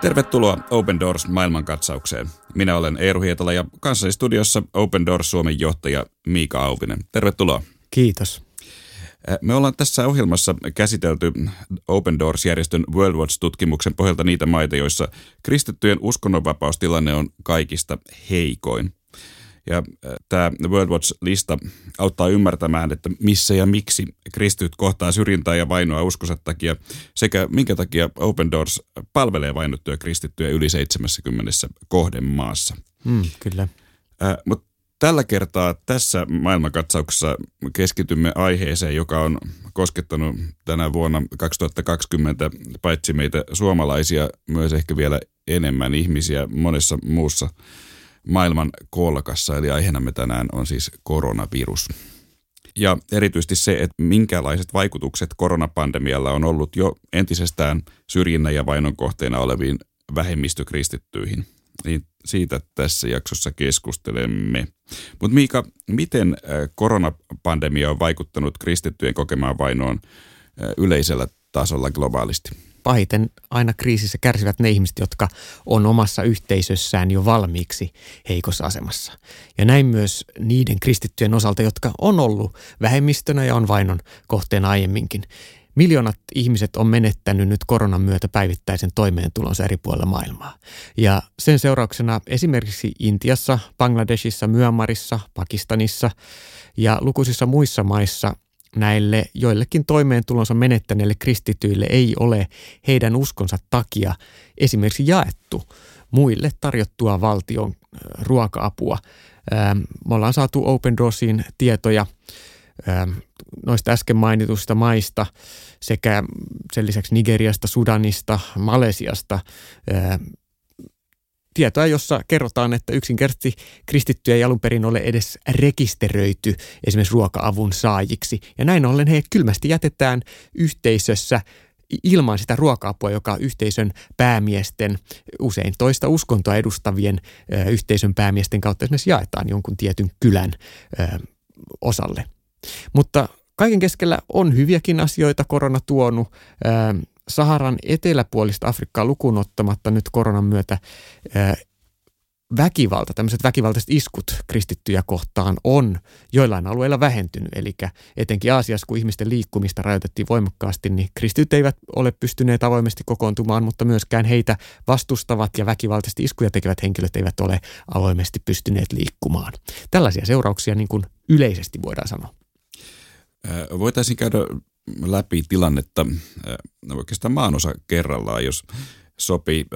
Tervetuloa Open Doors maailmankatsaukseen. Minä olen Eero Hietala ja kanssani studiossa Open Doors Suomen johtaja Miika Auvinen. Tervetuloa. Kiitos. Me ollaan tässä ohjelmassa käsitelty Open Doors-järjestön World Watch-tutkimuksen pohjalta niitä maita, joissa kristittyjen uskonnonvapaustilanne on kaikista heikoin. Ja tämä World Watch-lista auttaa ymmärtämään, että missä ja miksi kristityt kohtaa syrjintää ja vainoa uskonsa takia, sekä minkä takia Open Doors palvelee vainottuja kristittyjä yli 70 kohden maassa. Mm, kyllä. Äh, Mutta tällä kertaa tässä maailmankatsauksessa keskitymme aiheeseen, joka on koskettanut tänä vuonna 2020 paitsi meitä suomalaisia, myös ehkä vielä enemmän ihmisiä monessa muussa maailman kolkassa, eli aiheenamme tänään on siis koronavirus. Ja erityisesti se, että minkälaiset vaikutukset koronapandemialla on ollut jo entisestään syrjinnän ja vainon kohteena oleviin vähemmistökristittyihin. Niin siitä tässä jaksossa keskustelemme. Mutta Miika, miten koronapandemia on vaikuttanut kristittyjen kokemaan vainoon yleisellä tasolla globaalisti? Pahiten aina kriisissä kärsivät ne ihmiset, jotka on omassa yhteisössään jo valmiiksi heikossa asemassa. Ja näin myös niiden kristittyjen osalta, jotka on ollut vähemmistönä ja on vainon kohteena aiemminkin. Miljoonat ihmiset on menettänyt nyt koronan myötä päivittäisen toimeentulonsa eri puolilla maailmaa. Ja sen seurauksena esimerkiksi Intiassa, Bangladesissa, Myanmarissa, Pakistanissa ja lukuisissa muissa maissa näille joillekin toimeentulonsa menettäneille kristityille ei ole heidän uskonsa takia esimerkiksi jaettu muille tarjottua valtion ruoka-apua. Me ollaan saatu Open Doorsin tietoja noista äsken mainitusta maista sekä sen lisäksi Nigeriasta, Sudanista, Malesiasta tietoa, jossa kerrotaan, että yksinkertaisesti kristittyjä ei alun perin ole edes rekisteröity esimerkiksi ruoka-avun saajiksi. Ja näin ollen he kylmästi jätetään yhteisössä ilman sitä ruoka-apua, joka yhteisön päämiesten, usein toista uskontoa edustavien ö, yhteisön päämiesten kautta esimerkiksi jaetaan jonkun tietyn kylän ö, osalle. Mutta kaiken keskellä on hyviäkin asioita korona tuonut. Ö, Saharan eteläpuolista Afrikkaa lukuun ottamatta nyt koronan myötä väkivalta, tämmöiset väkivaltaiset iskut kristittyjä kohtaan on joillain alueilla vähentynyt. Eli etenkin Aasiassa, kun ihmisten liikkumista rajoitettiin voimakkaasti, niin kristityt eivät ole pystyneet avoimesti kokoontumaan, mutta myöskään heitä vastustavat ja väkivaltaisesti iskuja tekevät henkilöt eivät ole avoimesti pystyneet liikkumaan. Tällaisia seurauksia niin kuin yleisesti voidaan sanoa. Voitaisiin käydä läpi tilannetta oikeastaan maanosa kerrallaan, jos sopii.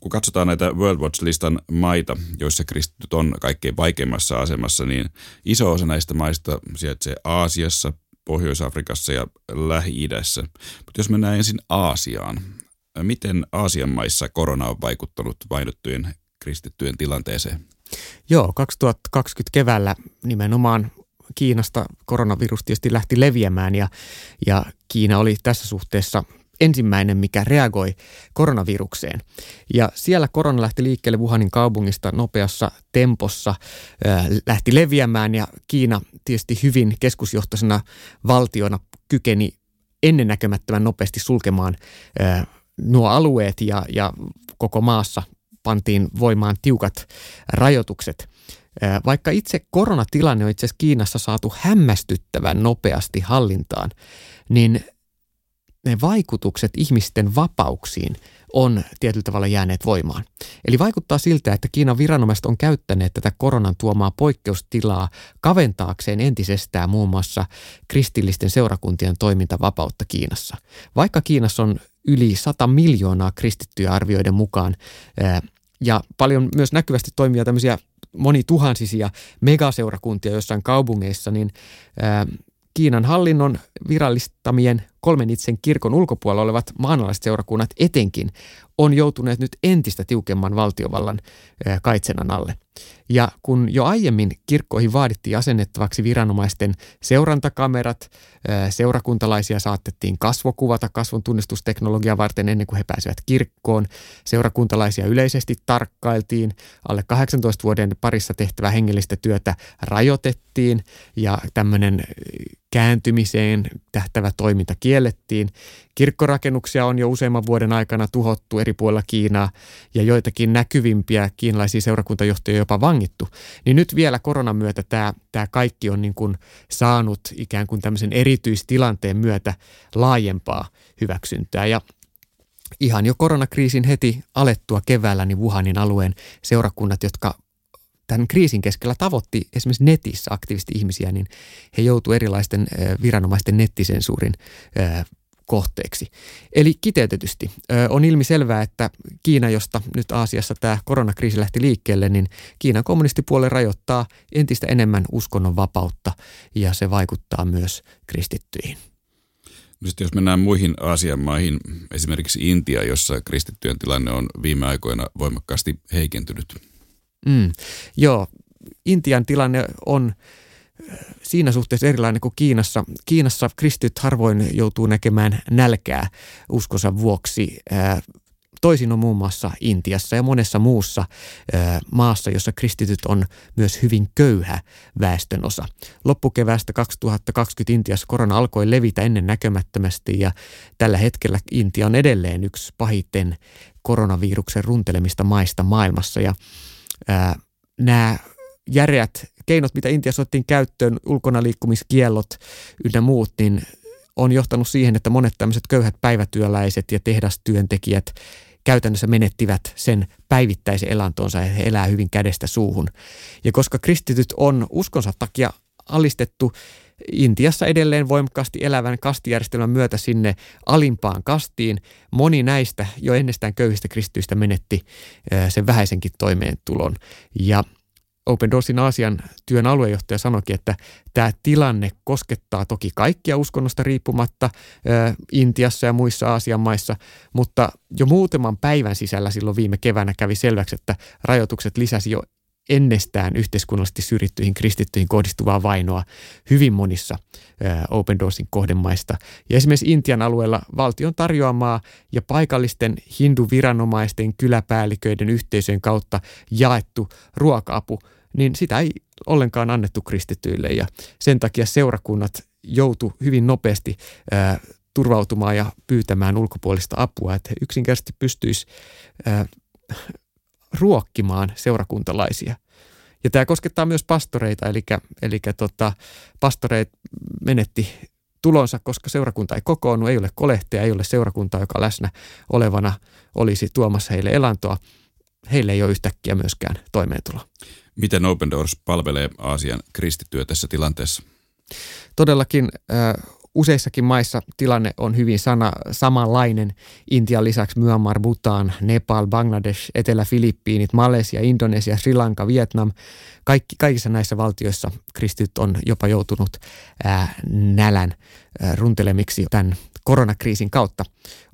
Kun katsotaan näitä World Watch-listan maita, joissa kristityt on kaikkein vaikeimmassa asemassa, niin iso osa näistä maista sijaitsee Aasiassa, Pohjois-Afrikassa ja Lähi-idässä. Mutta jos mennään ensin Aasiaan, miten Aasian maissa korona on vaikuttanut vainottujen kristittyjen tilanteeseen? Joo, 2020 keväällä nimenomaan Kiinasta koronavirus tietysti lähti leviämään ja, ja Kiina oli tässä suhteessa ensimmäinen, mikä reagoi koronavirukseen. Ja siellä korona lähti liikkeelle Wuhanin kaupungista nopeassa tempossa, äh, lähti leviämään ja Kiina tietysti hyvin keskusjohtoisena valtiona kykeni ennennäkemättömän nopeasti sulkemaan äh, nuo alueet ja, ja koko maassa pantiin voimaan tiukat rajoitukset. Vaikka itse koronatilanne on itse asiassa Kiinassa saatu hämmästyttävän nopeasti hallintaan, niin ne vaikutukset ihmisten vapauksiin on tietyllä tavalla jääneet voimaan. Eli vaikuttaa siltä, että Kiinan viranomaiset on käyttäneet tätä koronan tuomaa poikkeustilaa kaventaakseen entisestään muun muassa kristillisten seurakuntien toimintavapautta Kiinassa. Vaikka Kiinassa on yli 100 miljoonaa kristittyjä arvioiden mukaan ja paljon myös näkyvästi toimia tämmöisiä monituhansisia megaseurakuntia jossain kaupungeissa, niin Kiinan hallinnon virallistamien kolmen itsen kirkon ulkopuolella olevat maanalaiset seurakunnat etenkin on joutuneet nyt entistä tiukemman valtiovallan kaitsenan alle. Ja kun jo aiemmin kirkkoihin vaadittiin asennettavaksi viranomaisten seurantakamerat, seurakuntalaisia saatettiin kasvokuvata kasvon tunnistusteknologiaa varten ennen kuin he pääsivät kirkkoon. Seurakuntalaisia yleisesti tarkkailtiin, alle 18 vuoden parissa tehtävää hengellistä työtä rajoitettiin ja tämmöinen kääntymiseen tähtävä toiminta kiellettiin. Kirkkorakennuksia on jo useamman vuoden aikana tuhottu eri puolilla Kiinaa ja joitakin näkyvimpiä kiinalaisia seurakuntajohtajia jopa vangittu. Niin nyt vielä koronan myötä tämä, tämä kaikki on niin kuin saanut ikään kuin tämmöisen erityistilanteen myötä laajempaa hyväksyntää. Ja ihan jo koronakriisin heti alettua keväällä, niin Wuhanin alueen seurakunnat, jotka tämän kriisin keskellä tavoitti esimerkiksi netissä aktiivisesti ihmisiä, niin he joutuivat erilaisten viranomaisten nettisensuurin kohteeksi. Eli kiteytetysti on ilmi selvää, että Kiina, josta nyt Aasiassa tämä koronakriisi lähti liikkeelle, niin Kiinan kommunistipuolue rajoittaa entistä enemmän uskonnon vapautta ja se vaikuttaa myös kristittyihin. No sitten jos mennään muihin Aasian maihin, esimerkiksi Intia, jossa kristittyjen tilanne on viime aikoina voimakkaasti heikentynyt. Mm, joo, Intian tilanne on äh, siinä suhteessa erilainen kuin Kiinassa. Kiinassa kristityt harvoin joutuu näkemään nälkää uskonsa vuoksi. Äh, toisin on muun muassa Intiassa ja monessa muussa äh, maassa, jossa kristityt on myös hyvin köyhä väestönosa. Loppukeväästä 2020 Intiassa korona alkoi levitä ennen näkemättömästi ja tällä hetkellä Intia on edelleen yksi pahiten koronaviruksen runtelemista maista maailmassa ja nämä järeät keinot, mitä Intiassa otettiin käyttöön, ulkona liikkumiskiellot ynnä muut, niin on johtanut siihen, että monet tämmöiset köyhät päivätyöläiset ja tehdastyöntekijät käytännössä menettivät sen päivittäisen elantonsa ja he elää hyvin kädestä suuhun. Ja koska kristityt on uskonsa takia alistettu Intiassa edelleen voimakkaasti elävän kastijärjestelmän myötä sinne alimpaan kastiin. Moni näistä jo ennestään köyhistä kristyistä menetti sen vähäisenkin toimeentulon. Ja Open Doorsin Aasian työn aluejohtaja sanoikin, että tämä tilanne koskettaa toki kaikkia uskonnosta riippumatta Intiassa ja muissa Aasian maissa, mutta jo muutaman päivän sisällä silloin viime keväänä kävi selväksi, että rajoitukset lisäsi jo ennestään yhteiskunnallisesti syrjittyihin kristittyihin kohdistuvaa vainoa hyvin monissa Open Doorsin kohdemaista. Ja esimerkiksi Intian alueella valtion tarjoamaa ja paikallisten hinduviranomaisten kyläpäälliköiden yhteisöjen kautta jaettu ruoka-apu, niin sitä ei ollenkaan annettu kristittyille ja sen takia seurakunnat joutu hyvin nopeasti turvautumaan ja pyytämään ulkopuolista apua, että he yksinkertaisesti pystyisi ruokkimaan seurakuntalaisia. Ja tämä koskettaa myös pastoreita, eli, eli tota, pastoreit menetti tulonsa, koska seurakunta ei kokoonnu, ei ole kolehtia, ei ole seurakuntaa, joka läsnä olevana olisi tuomassa heille elantoa. Heille ei ole yhtäkkiä myöskään toimeentuloa. Miten Open Doors palvelee Aasian kristittyä tässä tilanteessa? Todellakin äh, Useissakin maissa tilanne on hyvin sana, samanlainen. Intian lisäksi Myanmar, Bhutan, Nepal, Bangladesh, Etelä-Filippiinit, Malesia, Indonesia, Sri Lanka, Vietnam. Kaikki, kaikissa näissä valtioissa kristit on jopa joutunut ää, nälän ää, runtelemiksi tämän koronakriisin kautta.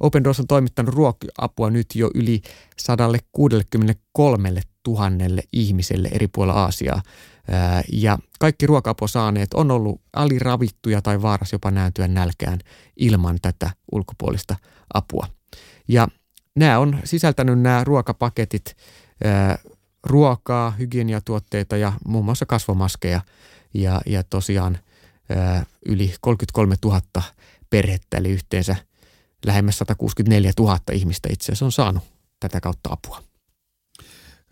Open Doors on toimittanut ruoka-apua nyt jo yli 163 000 ihmiselle eri puolilla Aasiaa. Ja kaikki ruoka saaneet on ollut aliravittuja tai vaaras jopa nääntyä nälkään ilman tätä ulkopuolista apua. Ja nämä on sisältänyt nämä ruokapaketit ruokaa, hygieniatuotteita ja muun muassa kasvomaskeja ja, ja tosiaan yli 33 000 perhettä, eli yhteensä lähemmäs 164 000 ihmistä itse asiassa on saanut tätä kautta apua.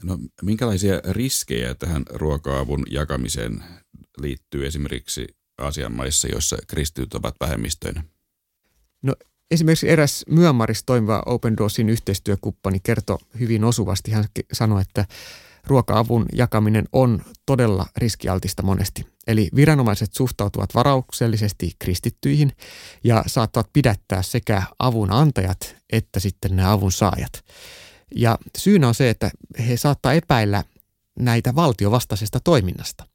No, minkälaisia riskejä tähän ruoka-avun jakamiseen liittyy esimerkiksi Aasian maissa, joissa kristityt ovat vähemmistöinä? No esimerkiksi eräs Myanmarissa toimiva Open Doorsin yhteistyökumppani kertoi hyvin osuvasti. Hän sanoi, että ruoka-avun jakaminen on todella riskialtista monesti. Eli viranomaiset suhtautuvat varauksellisesti kristittyihin ja saattavat pidättää sekä avun antajat että sitten nämä avun saajat. Ja syynä on se, että he saattaa epäillä näitä valtiovastaisesta toiminnasta.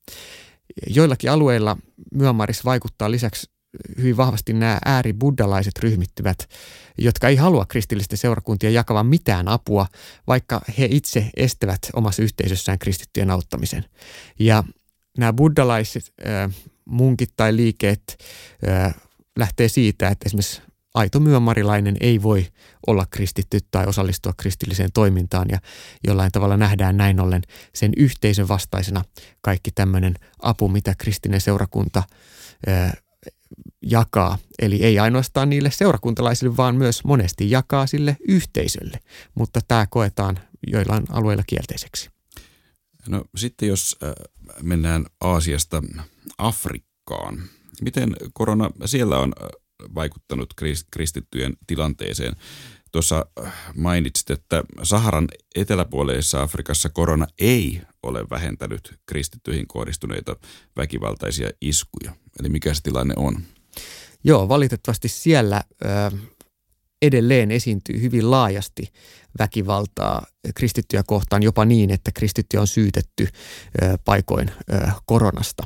Joillakin alueilla Myanmarissa vaikuttaa lisäksi hyvin vahvasti nämä ääribuddalaiset ryhmittyvät, jotka ei halua kristillisten seurakuntia jakavan mitään apua, vaikka he itse estävät omassa yhteisössään kristittyjen auttamisen. Ja nämä buddalaiset äh, munkit tai liikeet äh, lähtee siitä, että esimerkiksi aito myömarilainen ei voi olla kristitty tai osallistua kristilliseen toimintaan ja jollain tavalla nähdään näin ollen sen yhteisön vastaisena kaikki tämmöinen apu, mitä kristinen seurakunta jakaa. Eli ei ainoastaan niille seurakuntalaisille, vaan myös monesti jakaa sille yhteisölle. Mutta tämä koetaan joillain alueilla kielteiseksi. No sitten jos mennään Aasiasta Afrikkaan. Miten korona siellä on vaikuttanut kristittyjen tilanteeseen? Tuossa äh, mainitsit, että Saharan eteläpuoleisessa Afrikassa korona ei ole vähentänyt kristittyihin kohdistuneita väkivaltaisia iskuja. Eli mikä se tilanne on? Joo, valitettavasti siellä ö, edelleen esiintyy hyvin laajasti väkivaltaa kristittyjä kohtaan, jopa niin, että kristittyjä on syytetty ö, paikoin ö, koronasta.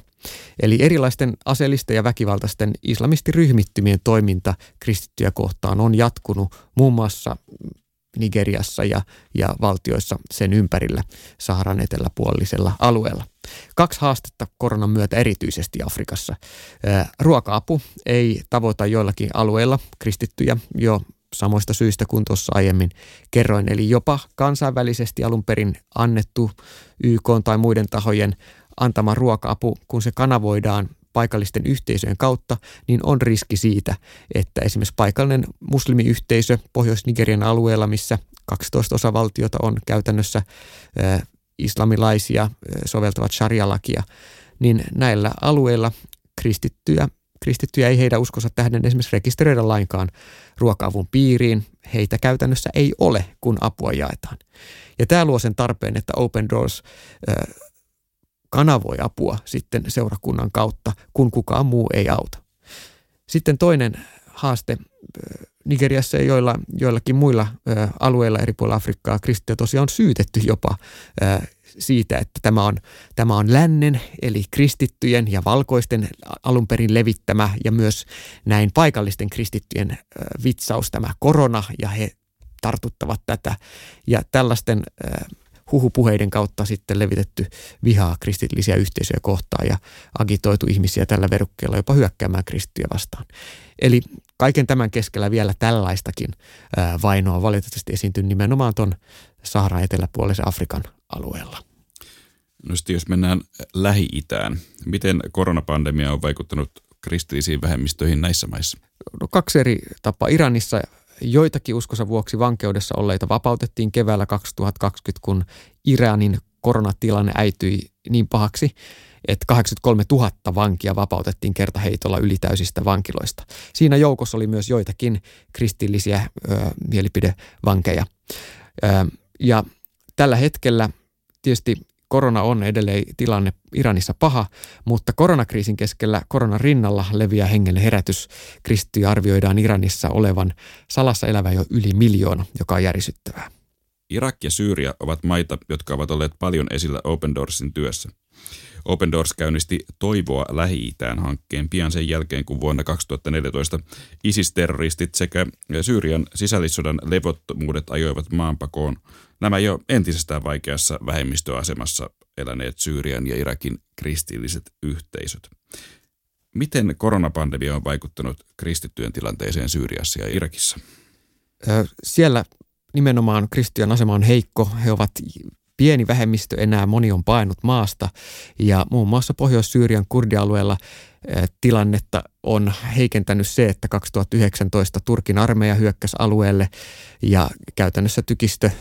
Eli erilaisten aseellisten ja väkivaltaisten islamistiryhmittymien toiminta kristittyjä kohtaan on jatkunut muun muassa Nigeriassa ja, ja valtioissa sen ympärillä Saharan eteläpuolisella alueella. Kaksi haastetta koronan myötä erityisesti Afrikassa. Ruoka-apu ei tavoita joillakin alueilla kristittyjä jo samoista syistä kuin tuossa aiemmin kerroin. Eli jopa kansainvälisesti alun perin annettu YK tai muiden tahojen antama ruoka-apu, kun se kanavoidaan paikallisten yhteisöjen kautta, niin on riski siitä, että esimerkiksi paikallinen muslimiyhteisö Pohjois-Nigerian alueella, missä 12 osavaltiota on käytännössä islamilaisia, soveltavat sharia-lakia, niin näillä alueilla kristittyjä, kristittyjä ei heidän uskonsa tähden esimerkiksi rekisteröidä lainkaan ruoka-avun piiriin. Heitä käytännössä ei ole, kun apua jaetaan. Ja tämä luo sen tarpeen, että Open Doors kanavoi apua sitten seurakunnan kautta, kun kukaan muu ei auta. Sitten toinen haaste Nigeriassa ja joilla, joillakin muilla alueilla eri puolilla Afrikkaa kristittyjä tosiaan on syytetty jopa siitä, että tämä on, tämä on lännen eli kristittyjen ja valkoisten alun perin levittämä ja myös näin paikallisten kristittyjen vitsaus tämä korona ja he tartuttavat tätä ja tällaisten huhupuheiden kautta sitten levitetty vihaa kristillisiä yhteisöjä kohtaan ja agitoitu ihmisiä tällä verukkeella jopa hyökkäämään kristittyjä vastaan. Eli kaiken tämän keskellä vielä tällaistakin vainoa valitettavasti esiintyy nimenomaan tuon Saharan eteläpuolisen Afrikan alueella. No sitten jos mennään Lähi-Itään, miten koronapandemia on vaikuttanut kristillisiin vähemmistöihin näissä maissa? No kaksi eri tapaa. Iranissa Joitakin uskonsa vuoksi vankeudessa olleita vapautettiin keväällä 2020, kun Iranin koronatilanne äityi niin pahaksi, että 83 000 vankia vapautettiin kertaheitolla ylitäysistä vankiloista. Siinä joukossa oli myös joitakin kristillisiä ö, mielipidevankeja. Ö, ja tällä hetkellä tietysti korona on edelleen tilanne Iranissa paha, mutta koronakriisin keskellä koronan rinnalla leviää hengen herätys. Kristittyjä arvioidaan Iranissa olevan salassa elävä jo yli miljoona, joka on järisyttävää. Irak ja Syyria ovat maita, jotka ovat olleet paljon esillä Open Doorsin työssä. Open Doors käynnisti Toivoa Lähi-Itään hankkeen pian sen jälkeen, kun vuonna 2014 ISIS-terroristit sekä Syyrian sisällissodan levottomuudet ajoivat maanpakoon nämä jo entisestään vaikeassa vähemmistöasemassa eläneet Syyrian ja Irakin kristilliset yhteisöt. Miten koronapandemia on vaikuttanut kristittyjen tilanteeseen Syyriassa ja Irakissa? Siellä nimenomaan kristian asema on heikko. He ovat pieni vähemmistö enää, moni on painut maasta. Ja muun muassa Pohjois-Syyrian kurdialueella eh, tilannetta on heikentänyt se, että 2019 Turkin armeija hyökkäsi alueelle ja käytännössä tykistö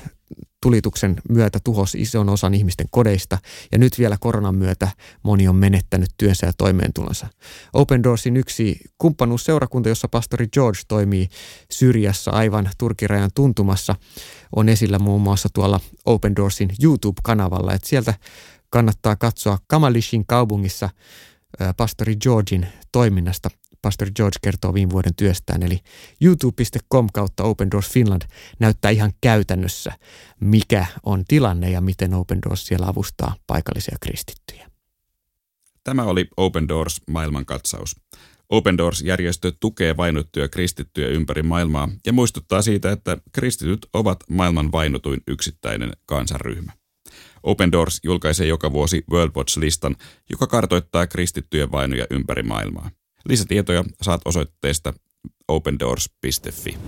tulituksen myötä tuhosi ison osan ihmisten kodeista ja nyt vielä koronan myötä moni on menettänyt työnsä ja toimeentulonsa. Open Doorsin yksi kumppanuusseurakunta, jossa pastori George toimii Syrjässä aivan Turkirajan tuntumassa, on esillä muun muassa tuolla Open Doorsin YouTube-kanavalla. Et sieltä kannattaa katsoa Kamalishin kaupungissa pastori Georgin toiminnasta Pastor George kertoo viime vuoden työstään, eli youtube.com kautta Open Doors Finland näyttää ihan käytännössä, mikä on tilanne ja miten Open Doors siellä avustaa paikallisia kristittyjä. Tämä oli Open Doors maailmankatsaus. Open Doors-järjestö tukee vainottuja kristittyjä ympäri maailmaa ja muistuttaa siitä, että kristityt ovat maailman vainotuin yksittäinen kansanryhmä. Open Doors julkaisee joka vuosi World Watch-listan, joka kartoittaa kristittyjen vainoja ympäri maailmaa. Lisätietoja saat osoitteesta opendoors.fi.